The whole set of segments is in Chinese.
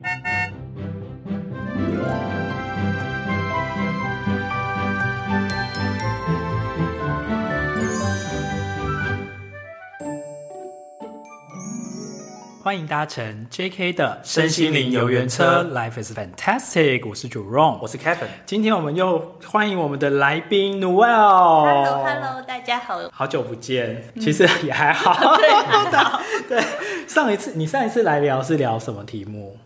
欢迎搭乘 J.K. 的身心灵游园车，Life is fantastic。我是 Jerome，我是 Kevin。今天我们又欢迎我们的来宾 Noelle。Hello，Hello，大家好，好久不见。其实也还好。对，对，上一次你上一次来聊是聊什么题目？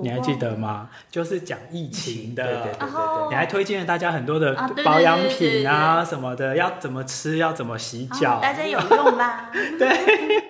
你还记得吗？就是讲疫情的，对对对对，你还推荐了大家很多的保养品啊什么的，要怎么吃，要怎么洗脚，大家有用吗？对，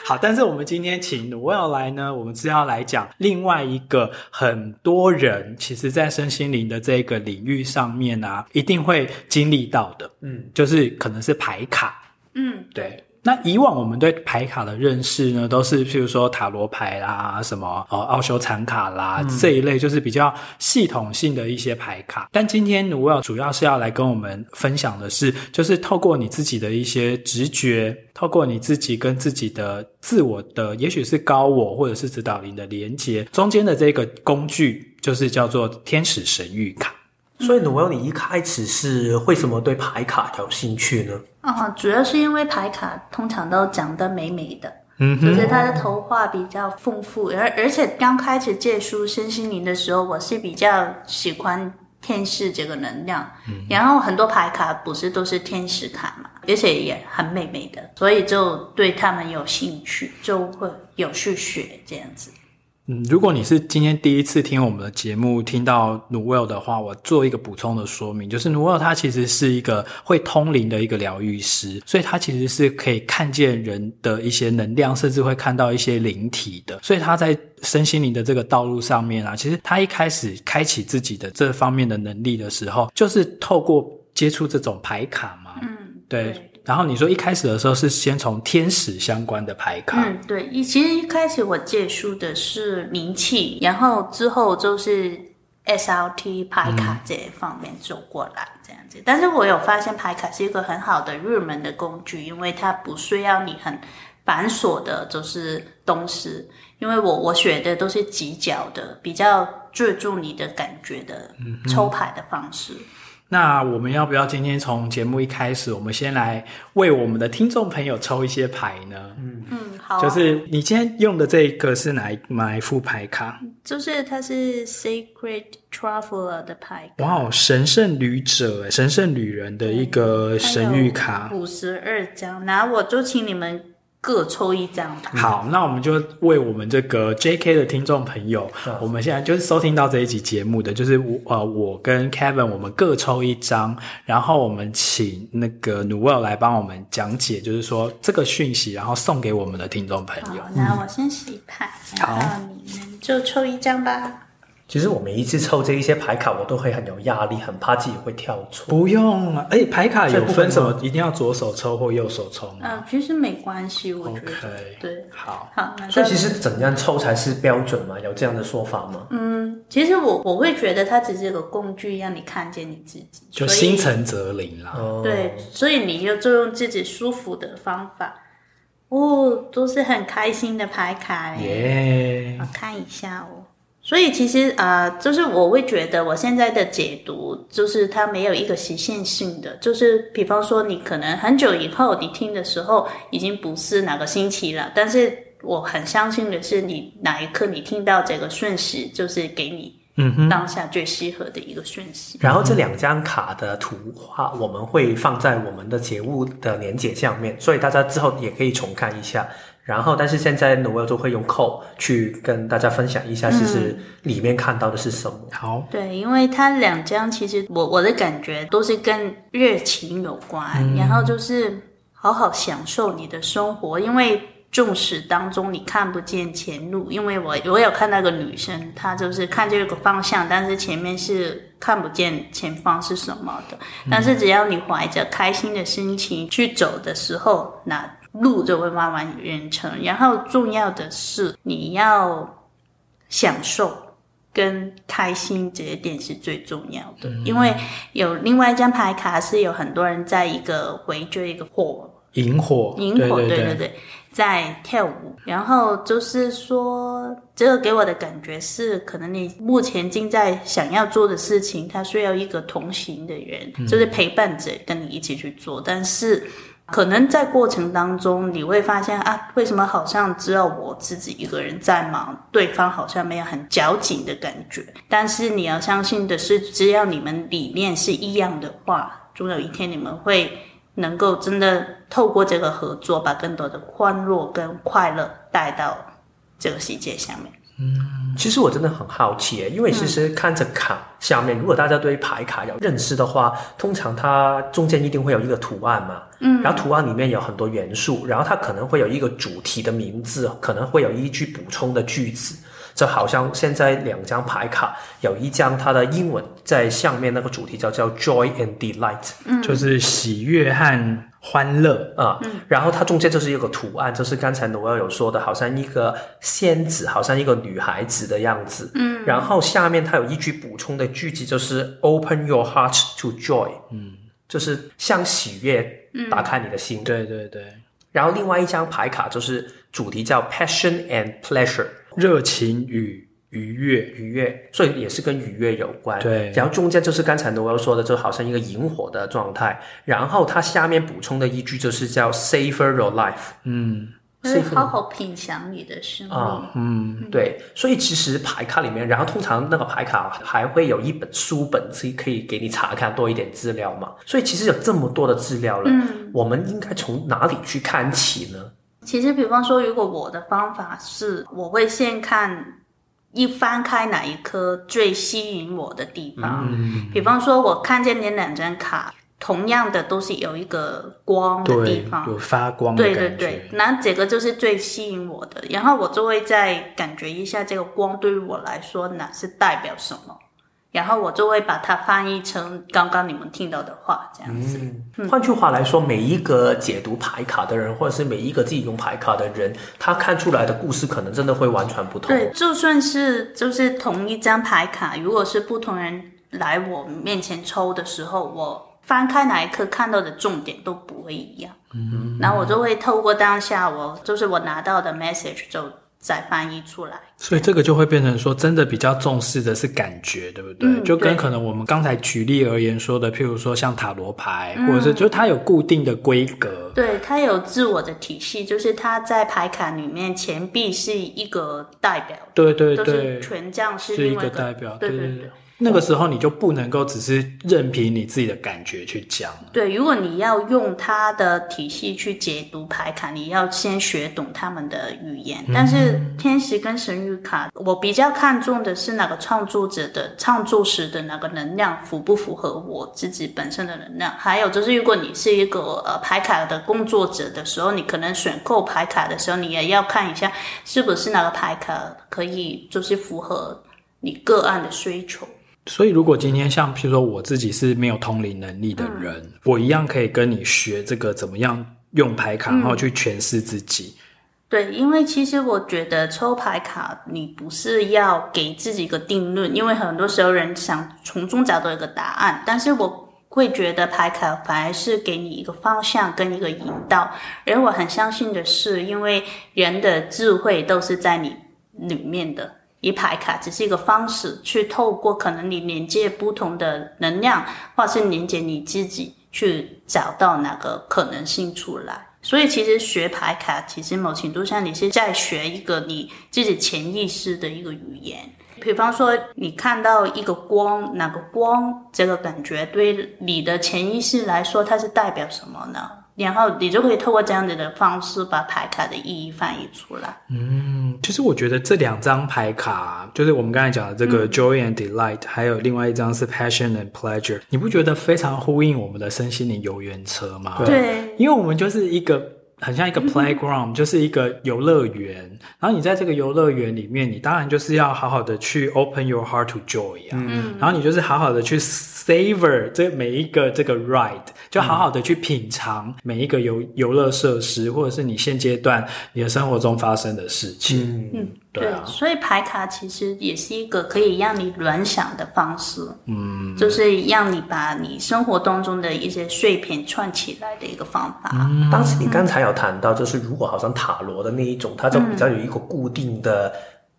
好，但是我们今天请 Noelle 来呢，我们是要来讲另外一个很多人其实在身心灵的这个领域上面啊，一定会经历到的，嗯，就是可能是排卡，嗯，对。那以往我们对牌卡的认识呢，都是譬如说塔罗牌啦，什么呃奥修禅卡啦、嗯、这一类，就是比较系统性的一些牌卡。但今天 Noelle 主要是要来跟我们分享的是，就是透过你自己的一些直觉，透过你自己跟自己的自我的，也许是高我或者是指导灵的连接，中间的这个工具，就是叫做天使神谕卡。所以 Noelle，你一开始是为什么对牌卡有兴趣呢？啊、哦，主要是因为牌卡通常都长得美美的，嗯，就是他的头发比较丰富，而而且刚开始借书身心灵的时候，我是比较喜欢天使这个能量，嗯，然后很多牌卡不是都是天使卡嘛，而且也很美美的，所以就对他们有兴趣，就会有去学这样子。嗯，如果你是今天第一次听我们的节目，听到 Noelle 的话，我做一个补充的说明，就是 Noelle 他其实是一个会通灵的一个疗愈师，所以他其实是可以看见人的一些能量，甚至会看到一些灵体的。所以他在身心灵的这个道路上面啊，其实他一开始开启自己的这方面的能力的时候，就是透过接触这种牌卡嘛。嗯，对。对然后你说一开始的时候是先从天使相关的牌卡，嗯，对，一其实一开始我借书的是灵气，然后之后就是 SLT 牌卡这一方面走过来这样子。嗯。但是我有发现牌卡是一个很好的入门的工具，因为它不需要你很繁琐的，就是东西。因为我我学的都是几角的，比较注重你的感觉的抽牌的方式。嗯那我们要不要今天从节目一开始，我们先来为我们的听众朋友抽一些牌呢？嗯嗯，好、啊。就是你今天用的这个是哪一哪一副牌卡？就是它是 Sacred Traveler 的牌卡。哇哦，神圣旅者，神圣旅人的一个神谕卡，五十二张。那我就请你们。各抽一张。好，那我们就为我们这个 JK 的听众朋友，嗯，我们现在就是收听到这一集节目的，就是我呃，我跟 Kevin，我们各抽一张，然后我们请那个 Noelle 来帮我们讲解，就是说这个讯息，然后送给我们的听众朋友。好，那我先洗牌，好，然后你们就抽一张吧。其实我每一次抽这一些牌卡，我都会很有压力，很怕自己会跳错。不用啊，哎，牌卡有分什么？一定要左手抽或右手抽吗？嗯、呃，其实没关系，我觉得。Okay, 对，好。好，所以其实怎样抽才是标准吗？有这样的说法吗？嗯，其实我我会觉得它只是个工具，让你看见你自己，就心诚则灵啦。对，所以你就就用自己舒服的方法。哦，都是很开心的牌卡耶！我看一下哦。所以其实啊、呃，就是我会觉得我现在的解读，就是它没有一个实现性的。就是比方说，你可能很久以后你听的时候，已经不是哪个星期了。但是我很相信的是，你哪一刻你听到这个瞬息，就是给你嗯当下最适合的一个讯息。然后这两张卡的图画，我们会放在我们的节目的连结下面，所以大家之后也可以重看一下。然后，但是现在 Noelle 就会用 code 去跟大家分享一下，其实里面看到的是什么。嗯、好，对，因为它两张其实我我的感觉都是跟热情有关，嗯，然后就是好好享受你的生活，因为纵使当中你看不见前路，因为我我有看到一个女生，她就是看这个方向，但是前面是看不见前方是什么的，但是只要你怀着开心的心情去走的时候，那。路就会慢慢远成，然后重要的是你要享受跟开心这一点是最重要的，嗯、因为有另外一张牌卡是有很多人在一个围着一个火，萤火，萤火，对对对，对，在跳舞，然后就是说，这个给我的感觉是，可能你目前正在想要做的事情，它需要一个同行的人，就是陪伴者跟你一起去做。但是，可能在过程当中，你会发现啊，为什么好像只有我自己一个人在忙，对方好像没有很矫情的感觉。但是你要相信的是，只要你们理念是一样的话，总有一天你们会。能够真的透过这个合作，把更多的欢乐跟快乐带到这个世界下面。嗯，其实我真的很好奇，因为其实看着卡下面，如果大家对牌卡有认识的话，通常它中间一定会有一个图案嘛。嗯，然后图案里面有很多元素，然后它可能会有一个主题的名字，可能会有一句补充的句子。就好像现在两张牌卡，有一张它的英文在上面，那个主题叫叫 Joy and Delight，嗯，就是喜悦和欢乐啊。嗯，然后它中间就是一个图案，就是刚才 Noelle 有说的，好像一个仙子，好像一个女孩子的样子。嗯，然后下面它有一句补充的句子，就是 Open your heart to joy，嗯，就是向喜悦打开你的心。嗯，对对对。然后另外一张牌卡就是主题叫 Passion and Pleasure。热情与愉悦，愉悦，所以也是跟愉悦有关。对，然后中间就是刚才 Noelle 说的，就好像一个引火的状态。然后它下面补充的一句就是叫 Savor your life，嗯，所以好好品尝你的生命。啊，嗯，对。所以其实牌卡里面，然后通常那个牌卡还会有一本书本，是可以给你查看多一点资料嘛。所以其实有这么多的资料了，嗯，我们应该从哪里去看起呢？其实，比方说，如果我的方法是，我会先看一翻开哪一颗最吸引我的地方。嗯，比方说，我看见那两张卡，同样的都是有一个光的地方，有发光的。对对对，那这个就是最吸引我的，然后我就会再感觉一下这个光对于我来说，哪是代表什么。然后我就会把它翻译成刚刚你们听到的话，这样子。嗯，换句话来说，每一个解读牌卡的人，或者是每一个自己用牌卡的人，他看出来的故事可能真的会完全不同。对，就算是就是同一张牌卡，如果是不同人来我面前抽的时候，我翻开哪一刻看到的重点都不会一样。嗯，然后我就会透过当下我就是我拿到的 message 就。再翻译出来，所以这个就会变成说，真的比较重视的是感觉，对不对？嗯、就跟可能我们刚才举例而言说的，譬如说像塔罗牌，嗯、或者是就它有固定的规格，对，它有自我的体系，就是它在牌卡里面，钱币是一个代表，对对对，就是权杖是另外一个代表，对对对。对对。对那个时候你就不能够只是任凭你自己的感觉去讲。对，如果你要用他的体系去解读牌卡，你要先学懂他们的语言。但是天使跟神谕卡，我比较看重的是哪个创作者的创作时的那个能量符不符合我自己本身的能量。还有就是，如果你是一个呃牌卡的工作者的时候，你可能选购牌卡的时候，你也要看一下是不是哪个牌卡可以就是符合你个案的需求。所以，如果今天像譬如说我自己是没有通灵能力的人，嗯，我一样可以跟你学这个怎么样用牌卡，然后去诠释自己。对，因为其实我觉得抽牌卡，你不是要给自己一个定论，因为很多时候人想从中找到一个答案，但是我会觉得牌卡反而是给你一个方向跟一个引导。而我很相信的是，因为人的智慧都是在你里面的。一牌卡只是一个方式，去透过可能你连接不同的能量，或是连接你自己，去找到那个可能性出来。所以其实学牌卡，其实某程度上你是在学一个你自己潜意识的一个语言。比方说，你看到一个光，那个光这个感觉对你的潜意识来说，它是代表什么呢？然后你就可以透过这样子的方式把牌卡的意义翻译出来。嗯，其实我觉得这两张牌卡，就是我们刚才讲的这个 Joy and Delight，嗯，还有另外一张是 Passion and Pleasure，你不觉得非常呼应我们的身心灵游园车吗？对，因为我们就是一个。很像一个 playground，、嗯、就是一个游乐园。然后你在这个游乐园里面，你当然就是要好好的去 open your heart to joy 啊。嗯。然后你就是好好的去 savor 这每一个这个 ride，就好好的去品尝每一个游游乐设施，或者是你现阶段你的生活中发生的事情。嗯。对啊，所以牌卡其实也是一个可以让你联想的方式，嗯，就是让你把你生活当中的一些碎片串起来的一个方法。嗯，当时你刚才有谈到，就是如果好像塔罗的那一种，它就比较有一个固定的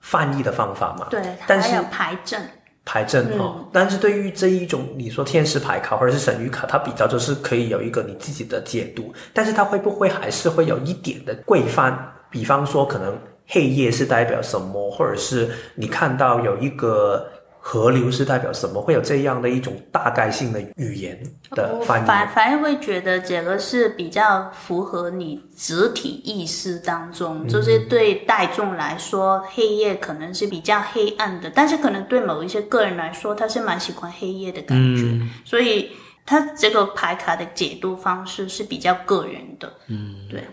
翻译的方法嘛，对，但是还有牌阵，牌阵哦，嗯，但是对于这一种你说天使牌卡或者是神谕卡，它比较就是可以有一个你自己的解读，但是它会不会还是会有一点的规范？比方说可能。黑夜是代表什么，或者是你看到有一个河流是代表什么，会有这样的一种大概性的语言的翻译。反反而会觉得这个是比较符合你集体意识当中，就是对大众来说，黑夜可能是比较黑暗的，但是可能对某一些个人来说，他是蛮喜欢黑夜的感觉，嗯、所以他这个牌卡的解读方式是比较个人的。嗯，对。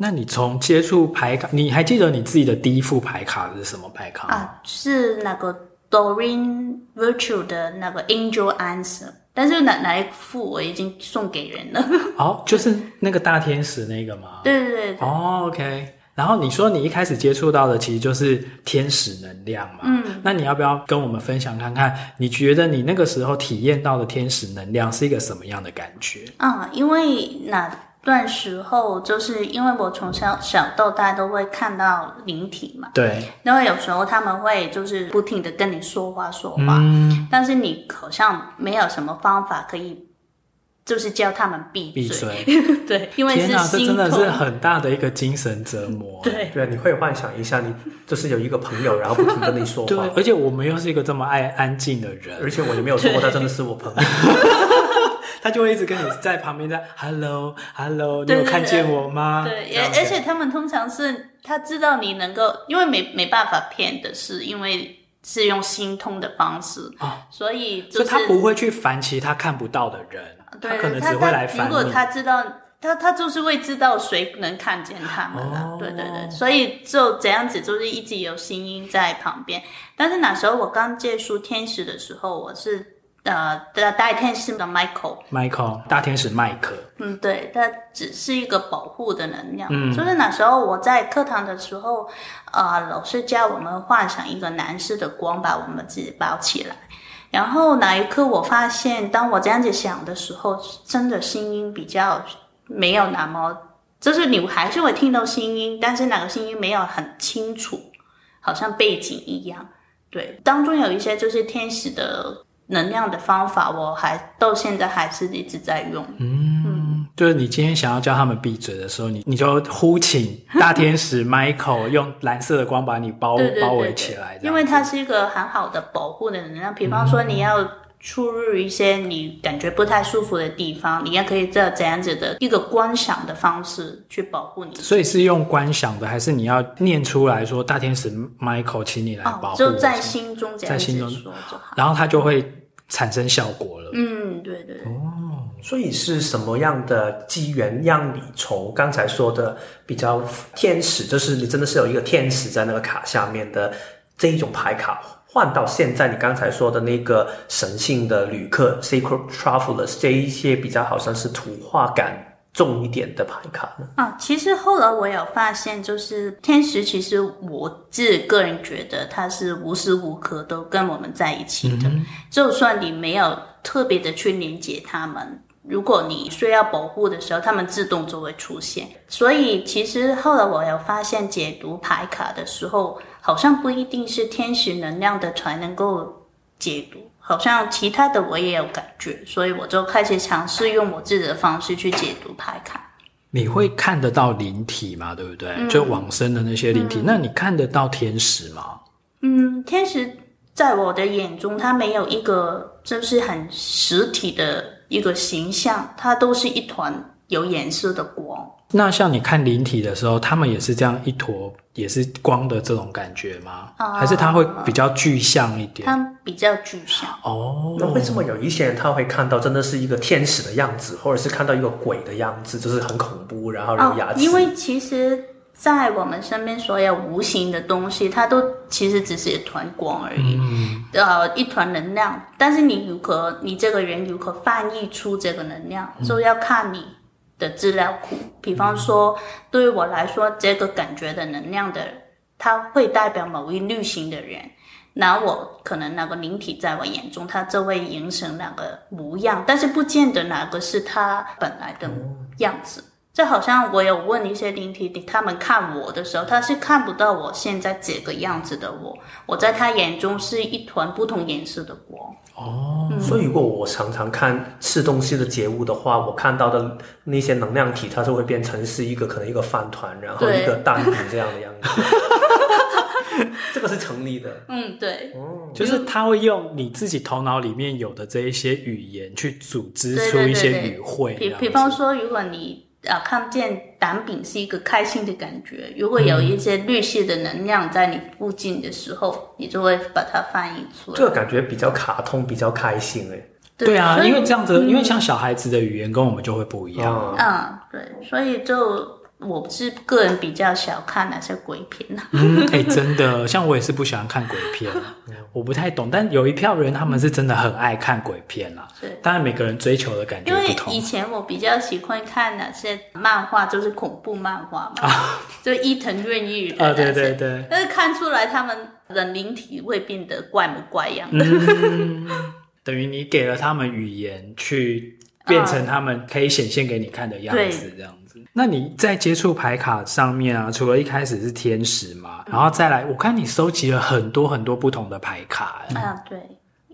那你从接触牌卡，你还记得你自己的第一副牌卡是什么牌卡啊？是那个 Doreen Virtue 的那个 Angel Answer，但是哪哪一副我已经送给人了。哦，就是那个大天使那个吗？对对对，对。哦，OK。然后你说你一开始接触到的其实就是天使能量嘛？嗯。那你要不要跟我们分享看看？你觉得你那个时候体验到的天使能量是一个什么样的感觉？啊，因为那。段时候，就是因为我从小小到大都会看到灵体嘛，对，因为有时候他们会就是不停的跟你说话说话，嗯，但是你好像没有什么方法可以，就是叫他们闭嘴，闭 嘴对，因为是天哪，这真的是很大的一个精神折磨，对对，你会幻想一下，你就是有一个朋友，然后不停跟你说 话，对，而且我们又是一个这么爱安静的人，而且我也没有说过他真的是我朋友。他就会一直跟你在旁边在 hello hello，你有看见我吗？对，而而且他们通常是他知道你能够，因为没没办法骗的是，因为是用心通的方式啊，所以就是，所以他不会去烦其他看不到的人，对，他可能只会来烦你。如果他知道，他他就是会知道谁能看见他们了，哦，对对对，所以就这样子，就是一直有声音在旁边。但是那时候我刚接触天使的时候，我是。呃，的大天使的 Michael，Michael 大天使麦克，嗯，对，它只是一个保护的能量。嗯，就是那时候我在课堂的时候，啊、呃，老师教我们幻想一个男士的光把我们自己包起来。然后那一刻我发现，当我这样子想的时候，真的声音比较没有那么，就是你还是会听到声音，但是那个声音没有很清楚，好像背景一样。对，当中有一些就是天使的。能量的方法，我还到现在还是一直在用。嗯，嗯，就是你今天想要叫他们闭嘴的时候，你你就呼请大天使 Michael 用蓝色的光把你包包围起来，因为它是一个很好的保护的能量。比方说，你要出入一些你感觉不太舒服的地方，你也可以这怎样子的一个观想的方式去保护你。所以是用观想的，还是你要念出来说大天使 Michael，请你来保护？哦，就在心中这样子说就好，然后它就会。产生效果了。嗯，对对。哦，所以是什么样的机缘让你从刚才说的比较天使，就是你真的是有一个天使在那个卡下面的这一种牌卡，换到现在你刚才说的那个神性的旅客 （Sacred Travelers） 这一些比较好像是图画感。重一点的牌卡呢？啊，其实后来我有发现，就是天使，其实我自己个人觉得它是无时无刻都跟我们在一起的。嗯、就算你没有特别的去连接他们，如果你需要保护的时候，他们自动就会出现。所以其实后来我有发现，解读牌卡的时候，好像不一定是天使能量的才能够解读。好像其他的我也有感觉，所以我就开始尝试用我自己的方式去解读牌卡。你会看得到灵体吗？对不对？嗯、就往生的那些灵体、嗯，那你看得到天使吗？嗯，天使在我的眼中，它没有一个就是很实体的一个形象，它都是一团有颜色的光。那像你看灵体的时候，他们也是这样一坨，也是光的这种感觉吗？哦、还是他会比较具象一点？它比较具象哦。那为什么有一些人他会看到真的是一个天使的样子，或者是看到一个鬼的样子，就是很恐怖，然后有牙齿、哦？因为其实，在我们身边所有无形的东西，它都其实只是一团光而已，嗯、呃，一团能量。但是你如何，你这个人如何翻译出这个能量，就要看你。的资料库，比方说，对于我来说，这个感觉的能量的它会代表某一类型的人。然后我可能那个灵体在我眼中，它就会形成那个模样，但是不见得哪个是他本来的样子。就好像我有问一些灵体，他们看我的时候，他是看不到我现在这个样子的我，我在他眼中是一团不同颜色的光。哦，嗯、所以如果我常常看吃东西的节目的话，我看到的那些能量体，它就会变成是一个可能一个饭团，然后一个蛋饼这样的样子。这个是成立的，嗯，对，哦，就是他会用你自己头脑里面有的这一些语言去组织出一些语汇。比比方说，如果你啊看见胆饼是一个开心的感觉，如果有一些绿色的能量在你附近的时候，嗯、你就会把它翻译出来。这个感觉比较卡通，比较开心哎。对啊，因为这样子，嗯、因为像小孩子的语言跟我们就会不一样。嗯，嗯，对，所以就。我是个人比较少看那些鬼片呐。嗯，哎、欸，真的，像我也是不喜欢看鬼片，我不太懂。但有一票人，他们是真的很爱看鬼片啊。对，当然每个人追求的感觉不同。因为以前我比较喜欢看那些漫画，就是恐怖漫画嘛，啊、就伊藤润二。啊，对对对。但是看出来他们的灵体会变得怪模怪样的。嗯、等于你给了他们语言，去变成他们可以显现给你看的样子，这样。那你在接触牌卡上面啊，除了一开始是天使嘛，嗯、然后再来，我看你收集了很多很多不同的牌卡。啊，对，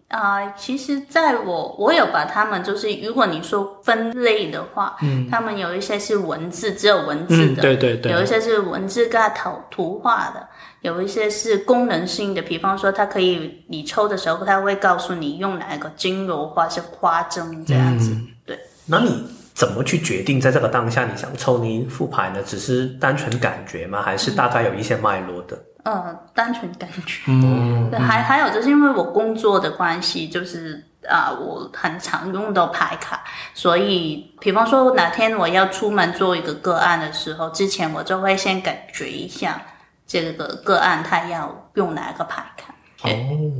啊、呃，其实在我我有把他们，就是如果你说分类的话，嗯，他们有一些是文字，只有文字的，嗯、对对对，有一些是文字跟图图画的，有一些是功能性的，比方说它可以你抽的时候，它会告诉你用哪一个精油或是花针这样子，嗯、对。那你？怎么去决定在这个当下你想抽哪一副牌呢？只是单纯感觉吗？还是大概有一些脉络的？呃，单纯感觉。嗯，对，还还有就是因为我工作的关系，就是啊、呃，我很常用到牌卡，所以，比方说哪天我要出门做一个个案的时候，之前我就会先感觉一下这个个案他要用哪个牌卡。哦，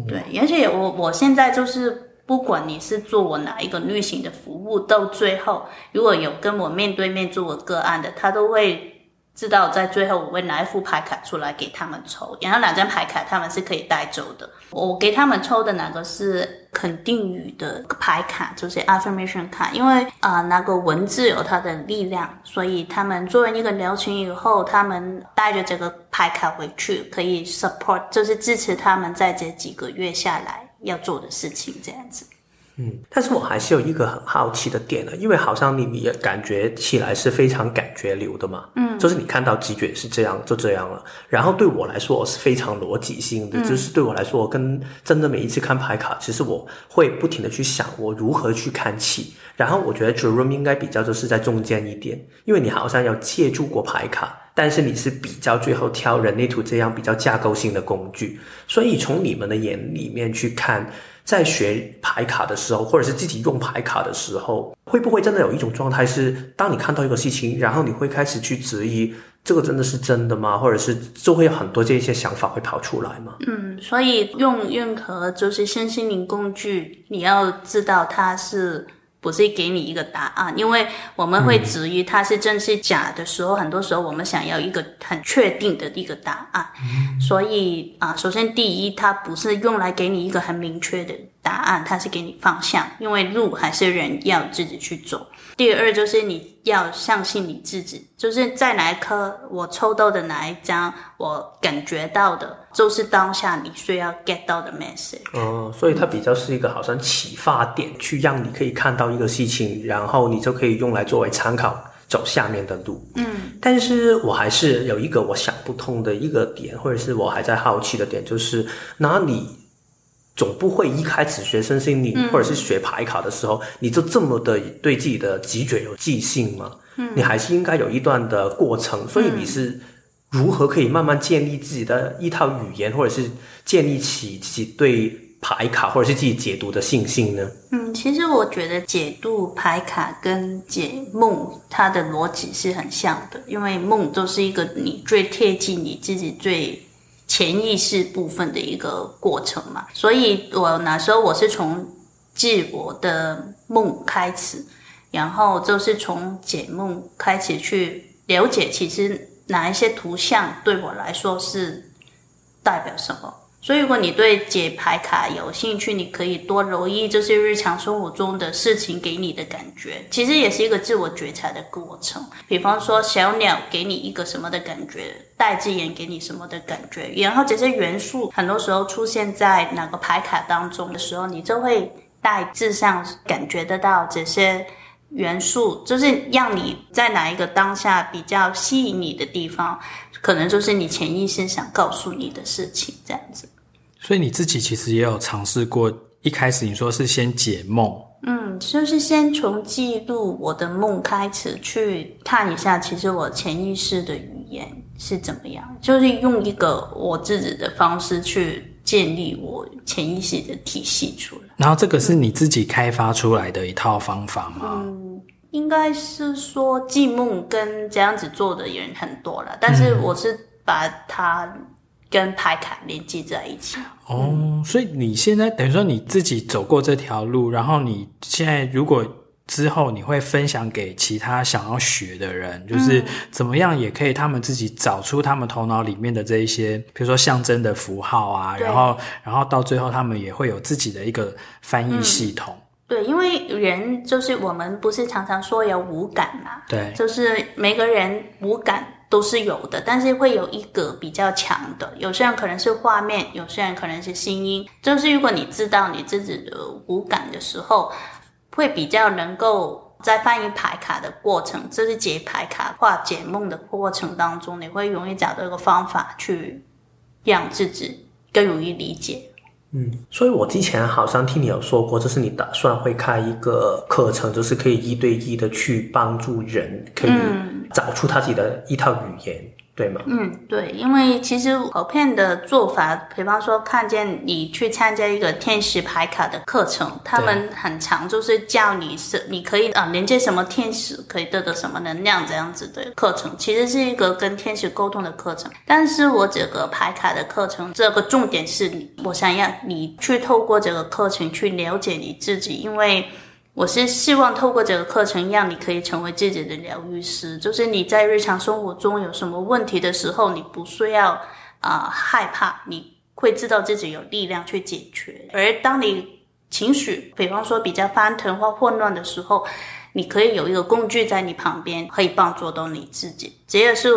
对，而且我我现在就是。不管你是做我哪一个类型的服务，到最后如果有跟我面对面做我个案的，他都会知道在最后我会拿一副牌卡出来给他们抽，然后两张牌卡他们是可以带走的。我给他们抽的哪个是肯定语的牌卡，就是 affirmation 卡，因为啊、那个文字有它的力量，所以他们做完一个疗程以后，他们带着这个牌卡回去，可以 support，就是支持他们在这几个月下来。要做的事情这样子，嗯，但是我还是有一个很好奇的点呢，因为好像你你也感觉起来是非常感觉流的嘛，嗯，就是你看到直觉是这样就这样了，然后对我来说我是非常逻辑性的，嗯、就是对我来说，我跟真的每一次看牌卡，其实我会不停的去想我如何去看起，然后我觉得 Jerome 应该比较就是在中间一点，因为你好像要借助过牌卡。但是你是比较最后挑人类图这样比较架构性的工具，所以从你们的眼里面去看，在学牌卡的时候，或者是自己用牌卡的时候，会不会真的有一种状态是，当你看到一个事情，然后你会开始去质疑这个真的是真的吗？或者是就会有很多这些想法会跑出来吗？嗯，所以用任何就是身心灵工具，你要知道它是。不是给你一个答案，因为我们会质疑它是真是假的时候，嗯、很多时候我们想要一个很确定的一个答案。嗯、所以啊，首先第一，它不是用来给你一个很明确的答案，它是给你方向，因为路还是人要自己去走。第二就是你要相信你自己，就是在哪一刻我抽到的哪一张，我感觉到的，就是当下你需要 get 到的 message。哦，所以它比较是一个好像启发点，去让你可以看到一个事情，然后你就可以用来作为参考，走下面的路。嗯，但是我还是有一个我想不通的一个点，或者是我还在好奇的点，就是那你。总不会一开始学身心灵或者是学牌卡的时候，嗯、你就这么的对自己的直觉有自信吗？嗯，你还是应该有一段的过程。所以你是如何可以慢慢建立自己的一套语言，或者是建立起自己对牌卡或者是自己解读的信心呢？嗯，其实我觉得解读牌卡跟解梦，它的逻辑是很像的，因为梦都是一个你最贴近你自己最。潜意识部分的一个过程嘛，所以我那时候我是从自我的梦开始，然后就是从解梦开始去了解，其实哪一些图像对我来说是代表什么。所以，如果你对解牌卡有兴趣，你可以多留意这些日常生活中的事情给你的感觉，其实也是一个自我觉察的过程。比方说，小鸟给你一个什么的感觉，大自然给你什么的感觉，然后这些元素很多时候出现在哪个牌卡当中的时候，你就会大致上感觉得到这些元素，就是让你在哪一个当下比较吸引你的地方，可能就是你潜意识想告诉你的事情，这样子。所以你自己其实也有尝试过，一开始你说是先解梦，嗯，就是先从记录我的梦开始去看一下，其实我潜意识的语言是怎么样，就是用一个我自己的方式去建立我潜意识的体系出来。然后这个是你自己开发出来的一套方法吗？嗯，应该是说记梦跟这样子做的人很多了，但是我是把它。跟牌卡连接在一起哦，所以你现在等于说你自己走过这条路，然后你现在如果之后你会分享给其他想要学的人，就是怎么样也可以他们自己找出他们头脑里面的这一些，比如说象征的符号啊，然后然后到最后他们也会有自己的一个翻译系统。嗯，对，因为人就是我们不是常常说有五感嘛，对，就是每个人五感。都是有的，但是会有一个比较强的。有些人可能是画面，有些人可能是声音。就是如果你知道你自己的五感的时候，会比较能够在翻译牌卡的过程，就是解牌卡或解梦的过程当中，你会容易找到一个方法去让自己更容易理解。嗯，所以我之前好像听你有说过，就是你打算会开一个课程，就是可以一对一的去帮助人，可以找出他自己的一套语言。嗯对吗？嗯，对，因为其实普遍的做法，比方说看见你去参加一个天使牌卡的课程，他们很常就是教你是你可以啊连接什么天使，可以得到什么能量这样子的课程，其实是一个跟天使沟通的课程。但是我这个牌卡的课程，这个重点是你，我想要你去透过这个课程去了解你自己，因为。我是希望透过这个课程，让你可以成为自己的疗愈师。就是你在日常生活中有什么问题的时候，你不需要啊、害怕，你会知道自己有力量去解决。而当你情绪，比方说比较翻腾或混乱的时候，你可以有一个工具在你旁边，可以帮助到你自己。这也是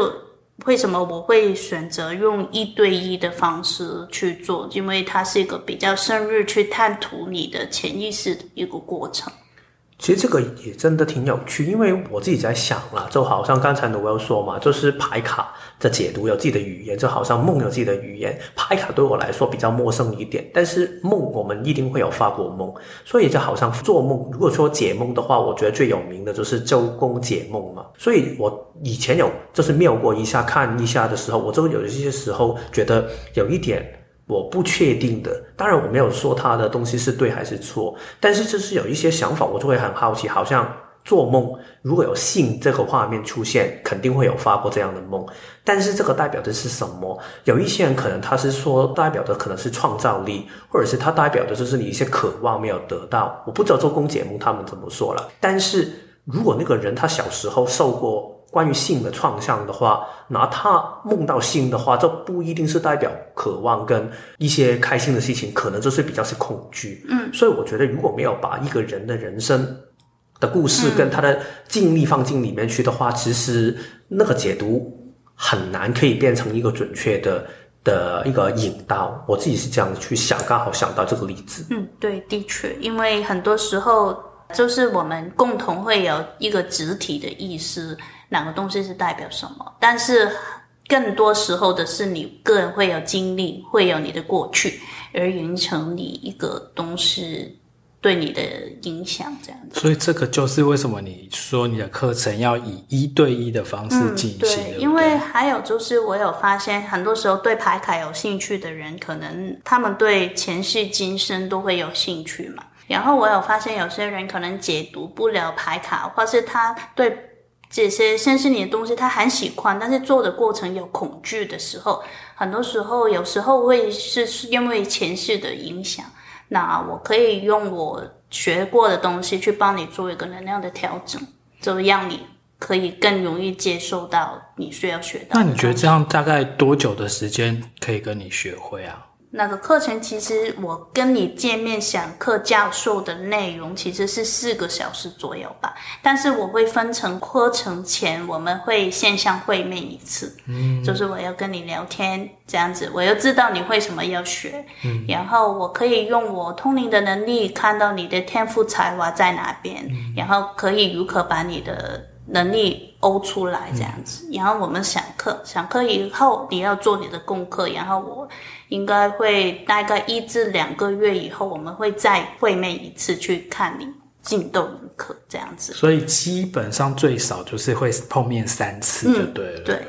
为什么我会选择用一对一的方式去做，因为它是一个比较深入去探讨你的潜意识的一个过程。其实这个也真的挺有趣，因为我自己在想啦，就好像刚才 Noel 说嘛，就是牌卡的解读有自己的语言，就好像梦有自己的语言。牌卡对我来说比较陌生一点，但是梦我们一定会有发过梦，所以就好像做梦。如果说解梦的话，我觉得最有名的就是周公解梦嘛。所以我以前有就是瞄过一下看一下的时候，我就有一些时候觉得有一点。我不确定的，当然我没有说他的东西是对还是错，但是就是有一些想法，我就会很好奇，好像做梦如果有性这个画面出现，肯定会有发过这样的梦，但是这个代表的是什么？有一些人可能他是说代表的可能是创造力，或者是他代表的就是你一些渴望没有得到，我不知道周公解梦他们怎么说了，但是如果那个人他小时候受过。关于性的创伤的话，拿他梦到性的话，这不一定是代表渴望跟一些开心的事情，可能就是比较是恐惧。嗯，所以我觉得如果没有把一个人的人生的故事跟他的经历放进里面去的话，嗯，其实那个解读很难可以变成一个准确的的一个引导。我自己是这样去想，刚好想到这个例子。嗯，对，的确，因为很多时候就是我们共同会有一个集体的意识。哪个东西是代表什么？但是更多时候的是你个人会有经历，会有你的过去，而形成你一个东西对你的影响，这样子。所以这个就是为什么你说你的课程要以一对一的方式进行。嗯，对，对对，因为还有就是我有发现，很多时候对牌卡有兴趣的人，可能他们对前世今生都会有兴趣嘛。然后我有发现，有些人可能解读不了牌卡，或是他对。这些身心灵的东西，他很喜欢，但是做的过程有恐惧的时候，很多时候有时候会是因为前世的影响。那我可以用我学过的东西去帮你做一个能量的调整，就让你可以更容易接受到你需要学到。那你觉得这样大概多久的时间可以跟你学会啊？那个课程其实我跟你见面讲课教授的内容其实是四个小时左右吧，但是我会分成课程前我们会线上会面一次，嗯，就是我要跟你聊天这样子，我要知道你为什么要学，嗯，然后我可以用我通灵的能力看到你的天赋才华在哪边，嗯，然后可以如何把你的能力欧出来这样子，然后我们上课，上课以后你要做你的功课，然后我。应该会大概一至两个月以后，我们会再会面一次，去看你进度如何这样子。所以基本上最少就是会碰面三次就对了。嗯、对。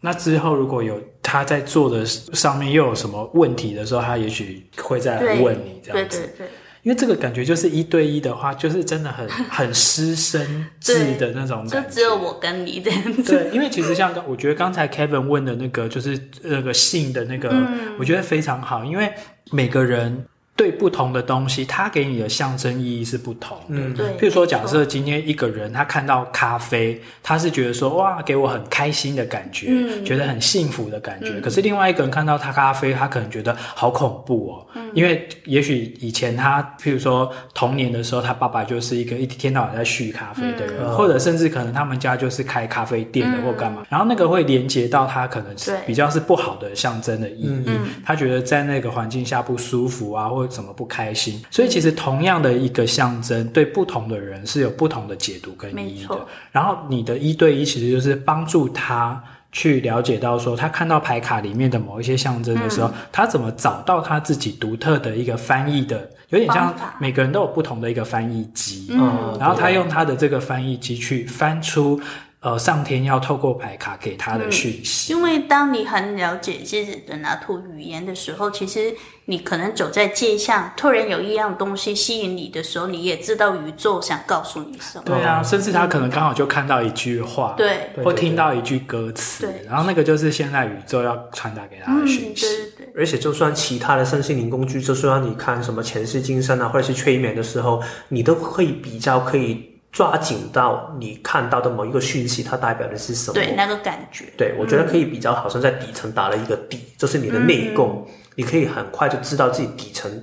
那之后如果有他在做的上面又有什么问题的时候，他也许会再来问你这样子。对对对。因为这个感觉就是一对一的话，就是真的很 很师生制的那种感觉，就只有我跟你这样子。对，因为其实像刚，我觉得刚才 Kevin 问的那个，就是那个性的那个，嗯、我觉得非常好，因为每个人。对不同的东西，它给你的象征意义是不同的。嗯，对。譬如说，假设今天一个人他看到咖啡，他是觉得说哇，给我很开心的感觉，嗯，觉得很幸福的感觉。嗯，可是另外一个人看到他咖啡，他可能觉得好恐怖哦。嗯，因为也许以前他，譬如说童年的时候，他爸爸就是一个一天到晚在续咖啡的人，嗯，或者甚至可能他们家就是开咖啡店的或干嘛，嗯，然后那个会连接到他可能是比较是不好的象征的意义。嗯，他觉得在那个环境下不舒服啊，或者。怎么不开心？所以其实同样的一个象征，对不同的人是有不同的解读跟意义的。然后你的一对一其实就是帮助他去了解到说，他看到牌卡里面的某一些象征的时候，嗯、他怎么找到他自己独特的一个翻译的，有点像每个人都有不同的一个翻译机。嗯，然后他用他的这个翻译机去翻出。呃，上天要透过牌卡给他的讯息。嗯，因为当你很了解自己的那套语言的时候，其实你可能走在街上，突然有一样东西吸引你的时候，你也知道宇宙想告诉你什么。对啊，甚至他可能刚好就看到一句话，对，或听到一句歌词，对，然后那个就是现在宇宙要传达给他的讯息。嗯，对对对。而且，就算其他的身心灵工具，就算你看什么前世今生啊，或者是催眠的时候，你都会比较可以。抓紧到你看到的某一个讯息，它代表的是什么？对，那个感觉。对，我觉得可以比较好像在底层打了一个底，嗯、就是你的内功，嗯、你可以很快就知道自己底层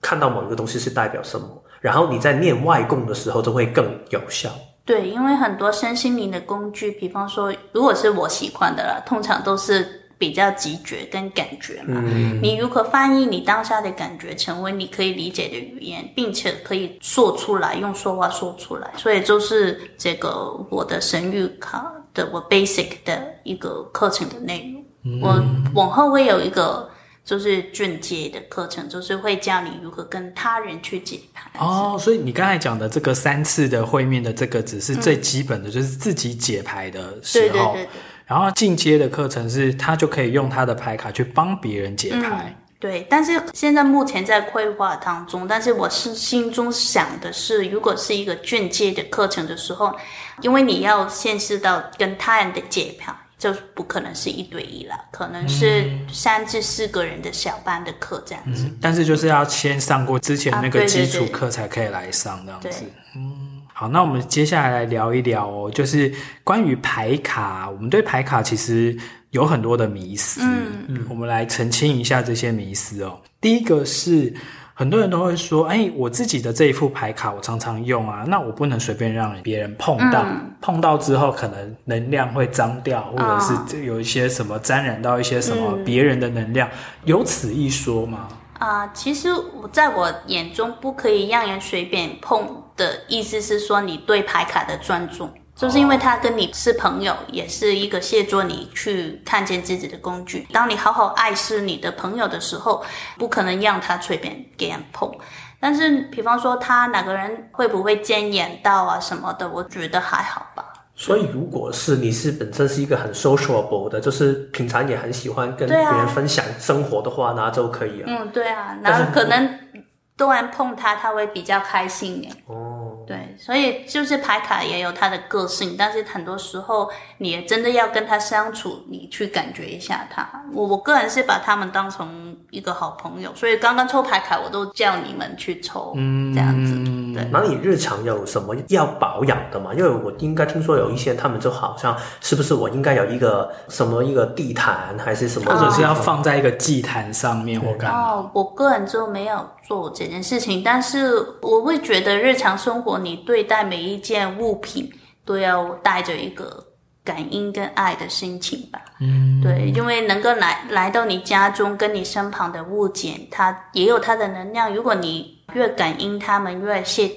看到某一个东西是代表什么，然后你在念外功的时候就会更有效。对，因为很多身心灵的工具，比方说，如果是我喜欢的啦，通常都是。比较直觉跟感觉嘛，嗯、你如何翻译你当下的感觉成为你可以理解的语言，并且可以说出来，用说话说出来，所以就是这个我的神諭卡的我 basic 的一个课程的内容。嗯、我往后会有一个就是进阶的课程，就是会教你如何跟他人去解牌。哦，所以你刚才讲的这个三次的会面的这个只是最基本的，嗯、就是自己解牌的时候。对对对对。然后进阶的课程是，他就可以用他的牌卡去帮别人解牌。嗯，对，但是现在目前在规划当中，但是我是心中想的是，如果是一个进阶的课程的时候，因为你要见识到跟他人的解牌，就不可能是一对一了，可能是三至四个人的小班的课这样子。嗯，但是就是要先上过之前那个基础课才可以来上这样子。啊，对对对，嗯。好，那我们接下来来聊一聊哦，就是关于牌卡。我们对牌卡其实有很多的迷思，嗯嗯，我们来澄清一下这些迷思哦。第一个是很多人都会说，哎，我自己的这一副牌卡我常常用啊，那我不能随便让别人碰到，嗯、碰到之后可能能量会脏掉，或者是有一些什么沾染到一些什么别人的能量，嗯、有此一说吗？啊、呃，其实我在我眼中不可以让人随便碰的意思是说，你对牌卡的专注，就是因为他跟你是朋友，也是一个协助你去看见自己的工具。当你好好爱惜你的朋友的时候，不可能让他随便给人碰。但是，比方说他哪个人会不会沾染到啊什么的，我觉得还好吧。所以，如果是你是本身是一个很 sociable 的，就是平常也很喜欢跟别人分享生活的话，那就可以了。嗯，对啊，那可能多人碰他，他会比较开心耶。哦。对，所以就是牌卡也有它的个性，但是很多时候你也真的要跟他相处，你去感觉一下他。我我个人是把他们当成一个好朋友，所以刚刚抽牌卡我都叫你们去抽，嗯，这样子。对，那你日常有什么要保养的吗？因为我应该听说有一些他们就好像是不是我应该有一个什么一个地毯还是什么，或者是要放在一个祭坛上面或干嘛？哦，我个人就没有。做这件事情，但是我会觉得日常生活，你对待每一件物品都要带着一个感恩跟爱的心情吧。嗯，对，因为能够来来到你家中，跟你身旁的物件，它也有它的能量。如果你越感恩他们，越谢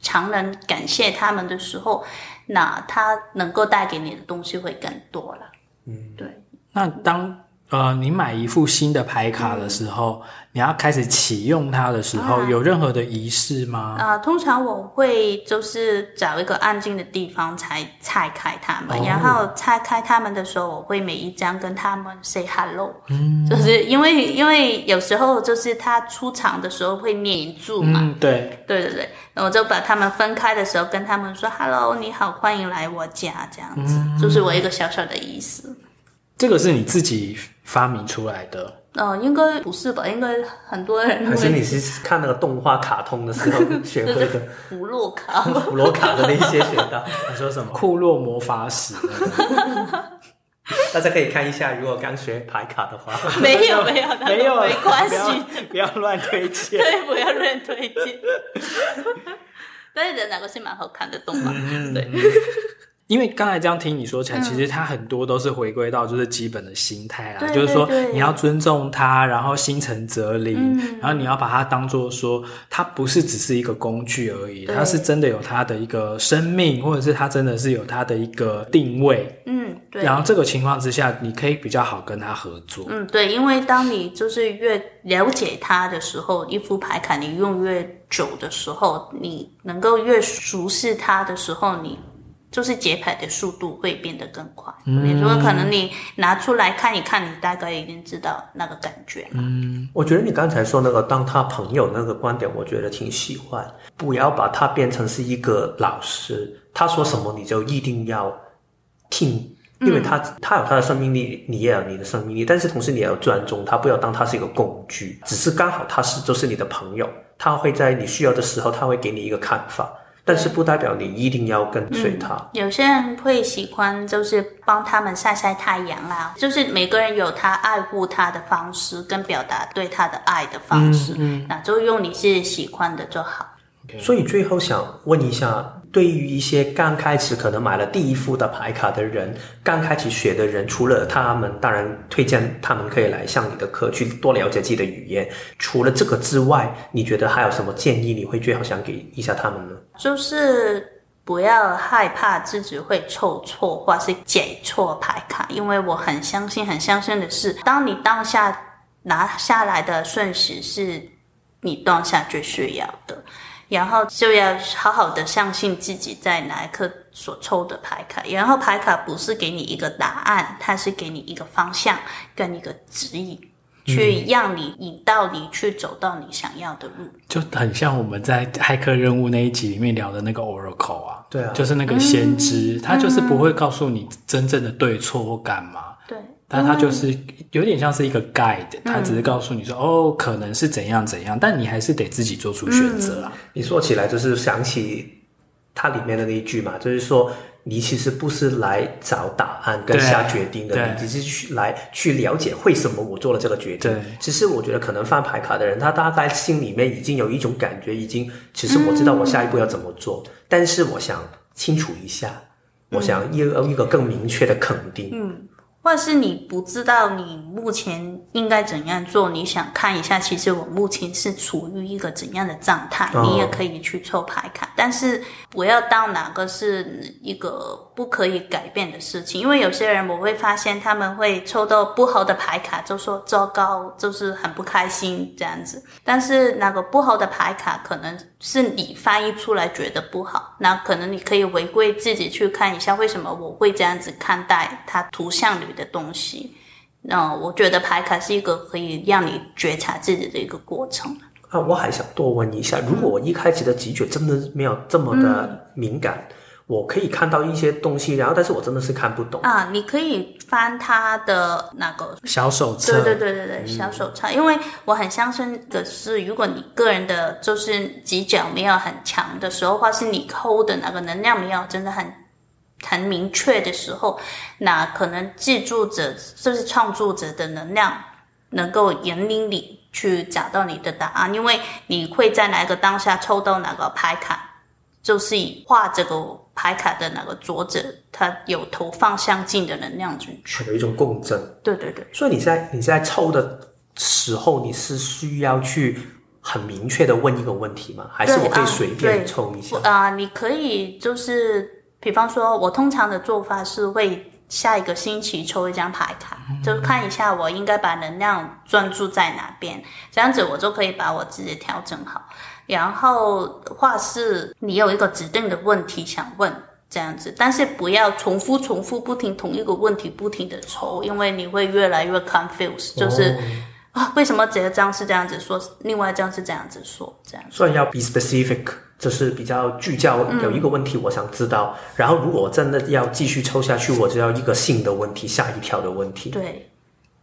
常人感谢他们的时候，那它能够带给你的东西会更多了。嗯，对。那当呃你买一副新的牌卡的时候，嗯你要开始启用它的时候，有任何的仪式吗？啊、呃，通常我会就是找一个安静的地方才拆开它们，哦、然后拆开它们的时候，我会每一张跟他们 say hello，嗯，就是因为因为有时候就是它出场的时候会黏住嘛，嗯，对，对对对，那我就把他们分开的时候跟他们说 hello，你好，欢迎来我家，这样子，嗯、就是我一个小小的仪式。这个是你自己发明出来的？嗯，应该不是吧？应该很多人。还是你是看那个动画卡通的时候 学会的？弗洛卡，弗洛卡的那些学到。你说什么？库洛魔法使。大家可以看一下，如果刚学牌卡的话。没有没有没有，没关系，不要乱推荐。对，不要乱推荐。但是哪个是蛮好看的动画？对。因为刚才这样听你说起来，嗯、其实它很多都是回归到就是基本的心态啦，对就是说你要尊重它，然后心诚则灵，嗯、然后你要把它当做说它不是只是一个工具而已，对它是真的有它的一个生命，或者是它真的是有它的一个定位。嗯，对。然后这个情况之下，你可以比较好跟它合作。嗯，对，因为当你就是越了解它的时候，一副牌卡你用越久的时候，你能够越熟悉它的时候，你。就是解牌的速度会变得更快。嗯，比如说可能你拿出来看一看，你大概已经知道那个感觉。嗯，我觉得你刚才说那个当他朋友那个观点，我觉得挺喜欢。不要把他变成是一个老师，他说什么你就一定要听，因为他他有他的生命力，你也有你的生命力，但是同时你也要尊重他，不要当他是一个工具。只是刚好他是就是你的朋友，他会在你需要的时候，他会给你一个看法。但是不代表你一定要跟随他。嗯，有些人会喜欢，就是帮他们晒晒太阳啊。就是每个人有他爱护他的方式，跟表达对他的爱的方式。嗯，嗯，那就用你是喜欢的就好。所以最后想问一下。对于一些刚开始可能买了第一副的牌卡的人，刚开始学的人，除了他们，当然推荐他们可以来上你的课，去多了解自己的语言。除了这个之外，你觉得还有什么建议？你会最好想给一下他们呢？就是不要害怕自己会抽错或是解错牌卡，因为我很相信，很相信的是，当你当下拿下来的顺序是你当下最需要的。然后就要好好的相信自己在哪一刻所抽的牌卡，然后牌卡不是给你一个答案，它是给你一个方向跟一个指引，去让你引到你去走到你想要的路。就很像我们在骇客任务那一集里面聊的那个 Oracle 啊，对啊，就是那个先知，他、嗯、就是不会告诉你真正的对错或干嘛。对。但他就是有点像是一个 guide，它只是告诉你说，哦，可能是怎样怎样，但你还是得自己做出选择啊。你说起来就是想起它里面的那一句嘛，就是说你其实不是来找答案跟下决定的，你只是去来去了解为什么我做了这个决定。对，其实我觉得可能翻牌卡的人，他大概心里面已经有一种感觉，已经其实我知道我下一步要怎么做，但是我想清楚一下，我想有一个更明确的肯定。嗯。或是你不知道你目前应该怎样做，你想看一下，其实我目前是处于一个怎样的状态，你也可以去抽牌卡。但是不要到哪个是一个不可以改变的事情，因为有些人我会发现他们会抽到不好的牌卡，就说糟糕，就是很不开心这样子。但是那个不好的牌卡可能是你翻译出来觉得不好，那可能你可以回归自己去看一下，为什么我会这样子看待它图像里的东西，那我觉得牌卡是一个可以让你觉察自己的一个过程。啊，我还想多问一下，如果我一开始的直觉真的没有这么的敏感，嗯、我可以看到一些东西，然后但是我真的是看不懂啊。你可以翻他的那个小手册，对对对对对，小手册。嗯、因为我很相信的是，如果你个人的就是直角没有很强的时候，或是你抠的那个能量没有真的很很明确的时候，那可能记住者就是创作者的能量能够引领你。去找到你的答案，因为你会在哪个当下抽到哪个牌卡，就是以画这个牌卡的那个作者，他有投放相近的能量进去，有一种共振。对对对。所以你在你在抽的时候，你是需要去很明确的问一个问题吗？还是我可以随便抽一下？啊、呃，你可以就是，比方说，我通常的做法是为。下一个星期抽一张牌卡，就看一下我应该把能量专注在哪边，这样子我就可以把我自己调整好。然后话是，你有一个指定的问题想问，这样子，但是不要重复、重复、不停同一个问题不停的抽，因为你会越来越 confused，就是。哦啊，为什么这张是这样子说，另外一张是这样子说，这样？所以要 be specific，就是比较聚焦。有一个问题我想知道，嗯、然后如果真的要继续抽下去，我就要一个新的问题，下一条的问题。对，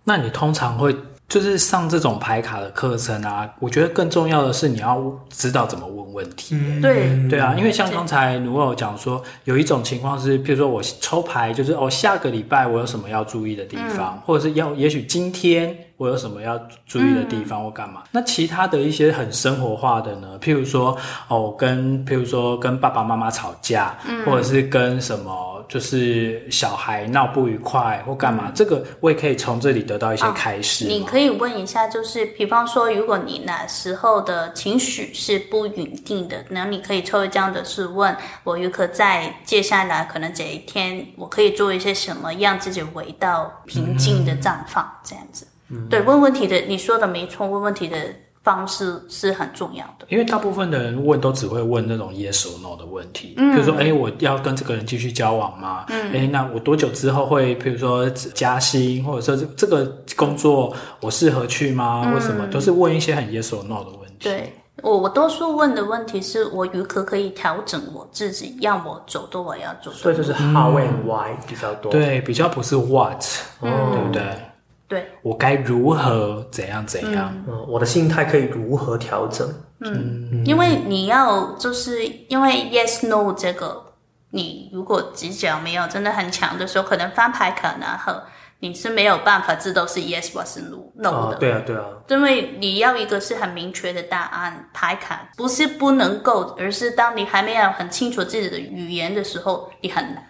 那你通常会就是上这种牌卡的课程啊？我觉得更重要的是你要知道怎么问问题。嗯、对，对啊，因为像刚才努尔讲说，有一种情况是，譬如说我抽牌，就是哦，下个礼拜我有什么要注意的地方，嗯、或者是要也许今天。我有什么要注意的地方或干嘛？嗯、那其他的一些很生活化的呢？譬如说，哦，跟譬如说跟爸爸妈妈吵架，嗯、或者是跟什么就是小孩闹不愉快或干嘛，嗯、这个我也可以从这里得到一些开始、哦。你可以问一下，就是比方说，如果你那时候的情绪是不稳定的，那你可以抽一张的是问我，如果在接下来可能这一天，我可以做一些什么，让自己回到平静的绽放，嗯、这样子。嗯、对，问问题的，你说的没错，问问题的方式是很重要的。因为大部分的人问都只会问那种 yes or no 的问题，嗯，比如说，哎，我要跟这个人继续交往吗？嗯，哎，那我多久之后会，比如说加薪，或者说这这个工作我适合去吗？嗯、或什么，都是问一些很 yes or no 的问题。对，我我多数问的问题是我如何可以调整我自己，让我走到我要走的。所以就是 how and why 比较多。对，比较不是 what，嗯，对不对？对，我该如何怎样怎样？嗯，我的心态可以如何调整？嗯，嗯，因为你要就是因为 yes no 这个，你如果直觉没有真的很强的时候，可能翻牌可能和你是没有办法知道是 yes 或是 no 的。哦，对啊，对啊，因为你要一个是很明确的答案，牌卡不是不能够，而是当你还没有很清楚自己的语言的时候，你很难。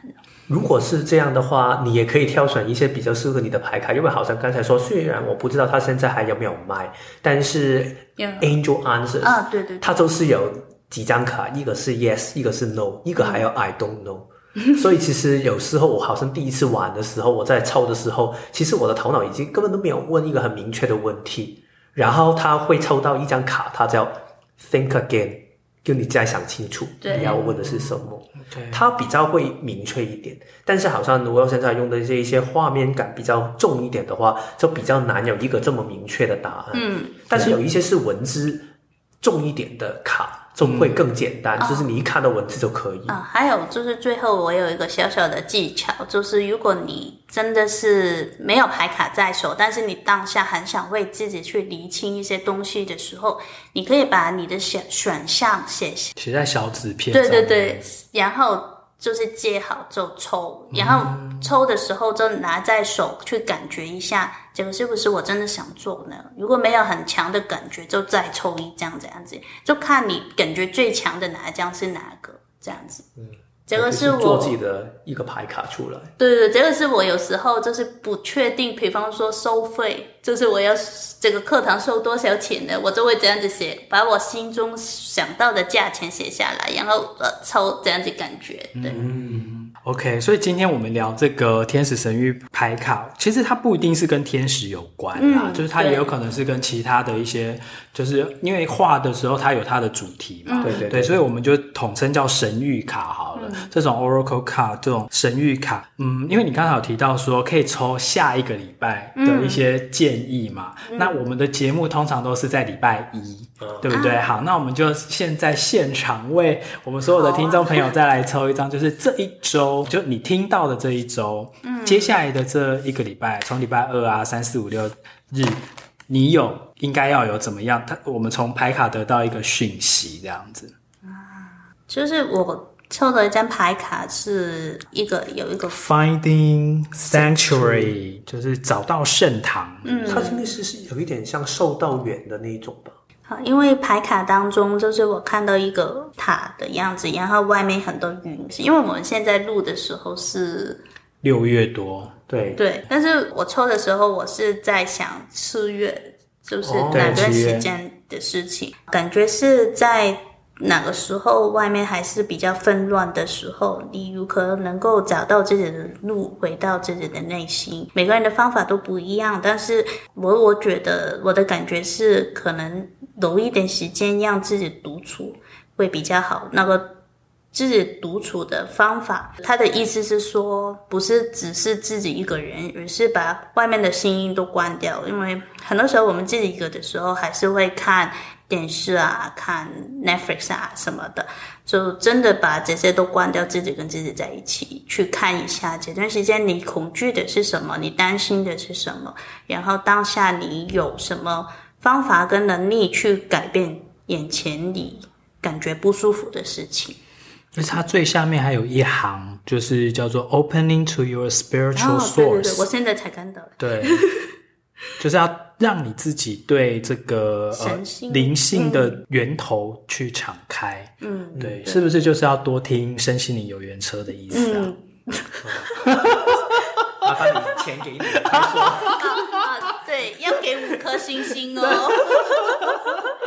如果是这样的话，你也可以挑选一些比较适合你的牌卡，因为好像刚才说，虽然我不知道他现在还有没有卖，但是 Angel Answers 啊，对对，它都是有几张卡，一个是 Yes，一个是 No，一个还有 I don't know。所以其实有时候我好像第一次玩的时候，我在抽的时候，其实我的头脑已经根本都没有问一个很明确的问题，然后他会抽到一张卡，它叫 Think Again。就你再想清楚，你要问的是什么？它比较会明确一点，但是好像如果现在用的这一些画面感比较重一点的话，就比较难有一个这么明确的答案。嗯，但是有一些是文字重一点的卡。就会更简单，嗯、就是你一看到文字就可以。啊、还有就是最后我有一个小小的技巧，就是如果你真的是没有牌卡在手，但是你当下很想为自己去厘清一些东西的时候，你可以把你的选选项写写在小纸片上。对对对，然后。就是接好就抽，然后抽的时候就拿在手去感觉一下，这个是不是我真的想做呢？如果没有很强的感觉，就再抽一张这样子，就看你感觉最强的哪一张是哪个这样子。嗯。这个是我做自己的一个牌卡出来。对对对，这个是我有时候就是不确定，比方说收费，就是我要这个课堂收多少钱的，我就会这样子写，把我心中想到的价钱写下来，然后呃抽这样子感觉。对。嗯。OK，所以今天我们聊这个天使神域牌卡，其实它不一定是跟天使有关啦，嗯、就是它也有可能是跟其他的一些，对就是因为画的时候它有它的主题嘛，对对、嗯、对，所以我们就统称叫神谕卡好了。这种 Oracle 卡，这种神谕卡，嗯，因为你刚才有提到说可以抽下一个礼拜的一些建议嘛，嗯、那我们的节目通常都是在礼拜一，嗯、对不对？啊、好，那我们就现在现场为我们所有的听众朋友再来抽一张，就是这一周，就你听到的这一周，嗯，接下来的这一个礼拜，从礼拜二啊、三四五六日。你有应该要有怎么样？他我们从牌卡得到一个讯息，这样子啊，就是我抽的一张牌卡是一个有一个 Finding Sanctuary，就是找到圣堂。嗯，它这个是是有一点像受道远的那一种吧？好，因为牌卡当中就是我看到一个塔的样子，然后外面很多云。因为我们现在录的时候是六月多。对对，但是我抽的时候，我是在想四月，就是哪段时间的事情，哦、感觉是在哪个时候，外面还是比较纷乱的时候，你如何能够找到自己的路，回到自己的内心。每个人的方法都不一样，但是我我觉得我的感觉是，可能留一点时间让自己独处会比较好。那个。自己独处的方法，他的意思是说，不是只是自己一个人，而是把外面的声音都关掉。因为很多时候我们自己一个的时候，还是会看电视啊、看 Netflix 啊什么的，就真的把这些都关掉，自己跟自己在一起去看一下这段时间你恐惧的是什么，你担心的是什么，然后当下你有什么方法跟能力去改变眼前你感觉不舒服的事情。就是它最下面还有一行，就是叫做 “Opening to your spiritual source”。哦，对对对，我现在才看到。对，就是要让你自己对这个呃灵性的源头去敞开。嗯，对，是不是就是要多听身心灵有缘车的意思啊？嗯，麻烦你钱给你。啊，对，要给五颗星星哦。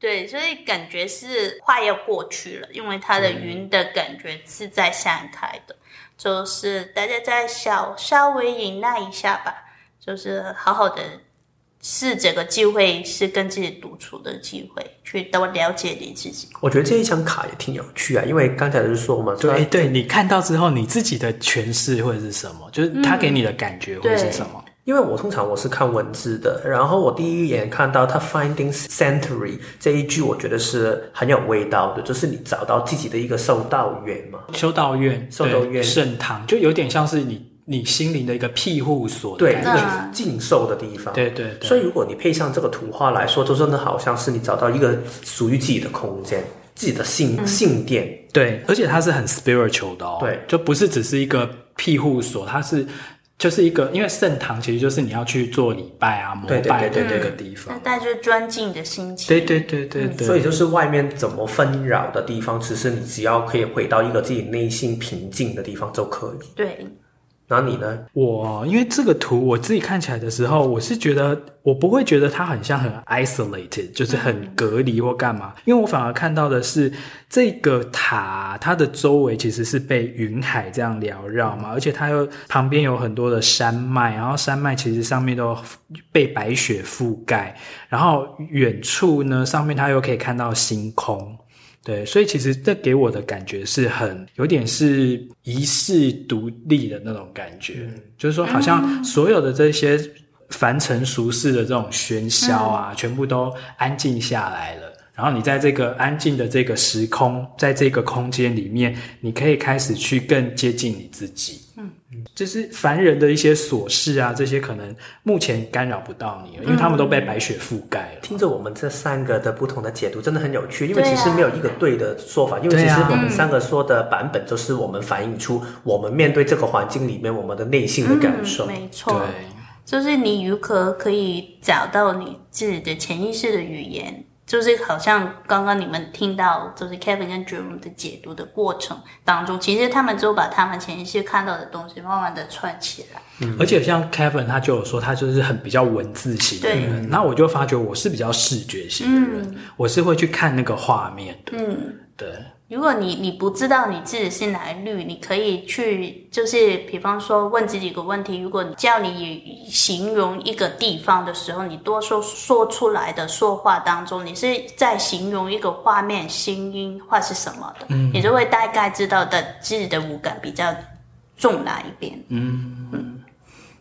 对，所以感觉是快要过去了，因为它的云的感觉是在散开的，嗯、就是大家再小稍微忍耐一下吧，就是好好的是这个机会，是跟自己独处的机会，去多了解你自己。我觉得这一张卡也挺有趣啊，因为刚才就是说嘛，对对，你看到之后，你自己的诠释会是什么？就是他给你的感觉会是什么？嗯因为我通常我是看文字的，然后我第一眼看到他 finding sanctuary 这一句，我觉得是很有味道的，就是你找到自己的一个修道院嘛，修道院、修道院、圣堂，就有点像是你你心灵的一个庇护所，对，一个禁受的地方。对对对。所以如果你配上这个图画来说，就真的好像是你找到一个属于自己的空间，自己的信信殿。嗯、对，而且它是很 spiritual 的哦，对，就不是只是一个庇护所，它是。就是一个，因为圣堂其实就是你要去做礼拜啊、膜拜的那个地方，那带着尊敬的心情。对对对对对，嗯，所以就是外面怎么纷扰的地方，其实你只要可以回到一个自己内心平静的地方就可以。对。那你呢？我因为这个图我自己看起来的时候，我是觉得我不会觉得它很像很 isolated，就是很隔离或干嘛。因为我反而看到的是这个塔，它的周围其实是被云海这样缭绕嘛，而且它又旁边有很多的山脉，然后山脉其实上面都被白雪覆盖，然后远处呢，上面它又可以看到星空。对，所以其实这给我的感觉是很有点是遗世独立的那种感觉，嗯、就是说好像所有的这些凡尘俗世的这种喧嚣啊，嗯、全部都安静下来了。然后你在这个安静的这个时空，在这个空间里面，你可以开始去更接近你自己。嗯。就是凡人的一些琐事啊，这些可能目前干扰不到你了，因为他们都被白雪覆盖了。听着我们这三个的不同的解读，真的很有趣。因为其实没有一个对的说法，因为其实我们三个说的版本，就是我们反映出我们面对这个环境里面我们的内心的感受。嗯、没错，对，就是你如何可以找到你自己的潜意识的语言。就是好像刚刚你们听到，就是 Kevin 跟 Jerome 的解读的过程当中，其实他们就把他们前一些看到的东西慢慢的串起来。嗯，而且像 Kevin 他就有说，他就是很比较文字型的人，那我就发觉我是比较视觉型的人，嗯，我是会去看那个画面的。嗯，对。如果你你不知道你自己是哪一律，你可以去就是比方说问自己一个问题：如果你叫你形容一个地方的时候，你多说说出来的说话当中，你是在形容一个画面、声音或是什么的，嗯，你就会大概知道的自己的五感比较重哪一边，嗯。嗯。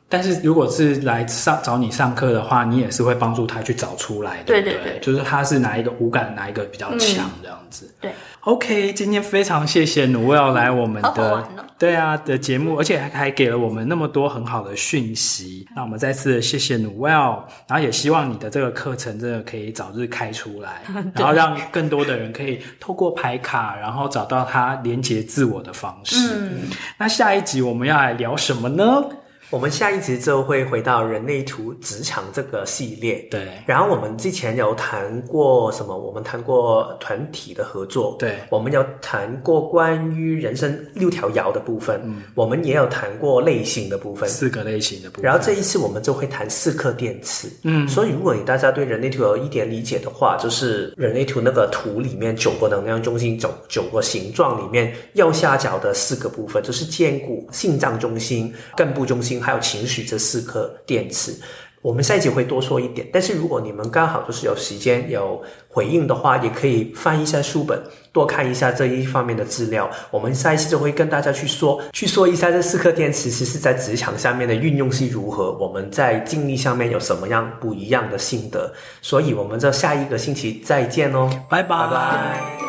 但是如果是来上找你上课的话，你也是会帮助他去找出来的，对对对，就是他是哪一个五感哪一个比较强这样子。嗯、对，OK，今天非常谢谢 Noelle 来我们的，对啊的节目，而且还还给了我们那么多很好的讯息。那我们再次谢谢 Noelle，然后也希望你的这个课程真的可以早日开出来，然后让更多的人可以透过排卡，然后找到他连接自我的方式。嗯，那下一集我们要来聊什么呢？我们下一集就会回到人类图职场这个系列。对，然后我们之前有谈过什么？我们谈过团体的合作。对，我们有谈过关于人生六条爻的部分。嗯，我们也有谈过类型的部分，四个类型的部分。然后这一次我们就会谈四颗电池。嗯，所以如果你大家对人类图有一点理解的话，就是人类图那个图里面九个能量中心，九九个形状里面右下角的四个部分，就是荐骨、心脏中心、根部中心。还有情绪这四颗电池，我们下一集会多说一点。但是如果你们刚好就是有时间有回应的话，也可以翻一下书本，多看一下这一方面的资料。我们下一次就会跟大家去说，去说一下这四颗电池其实是在职场上面的运用是如何，我们在经历上面有什么样不一样的心得。所以我们这下一个星期再见哦，拜拜。拜拜。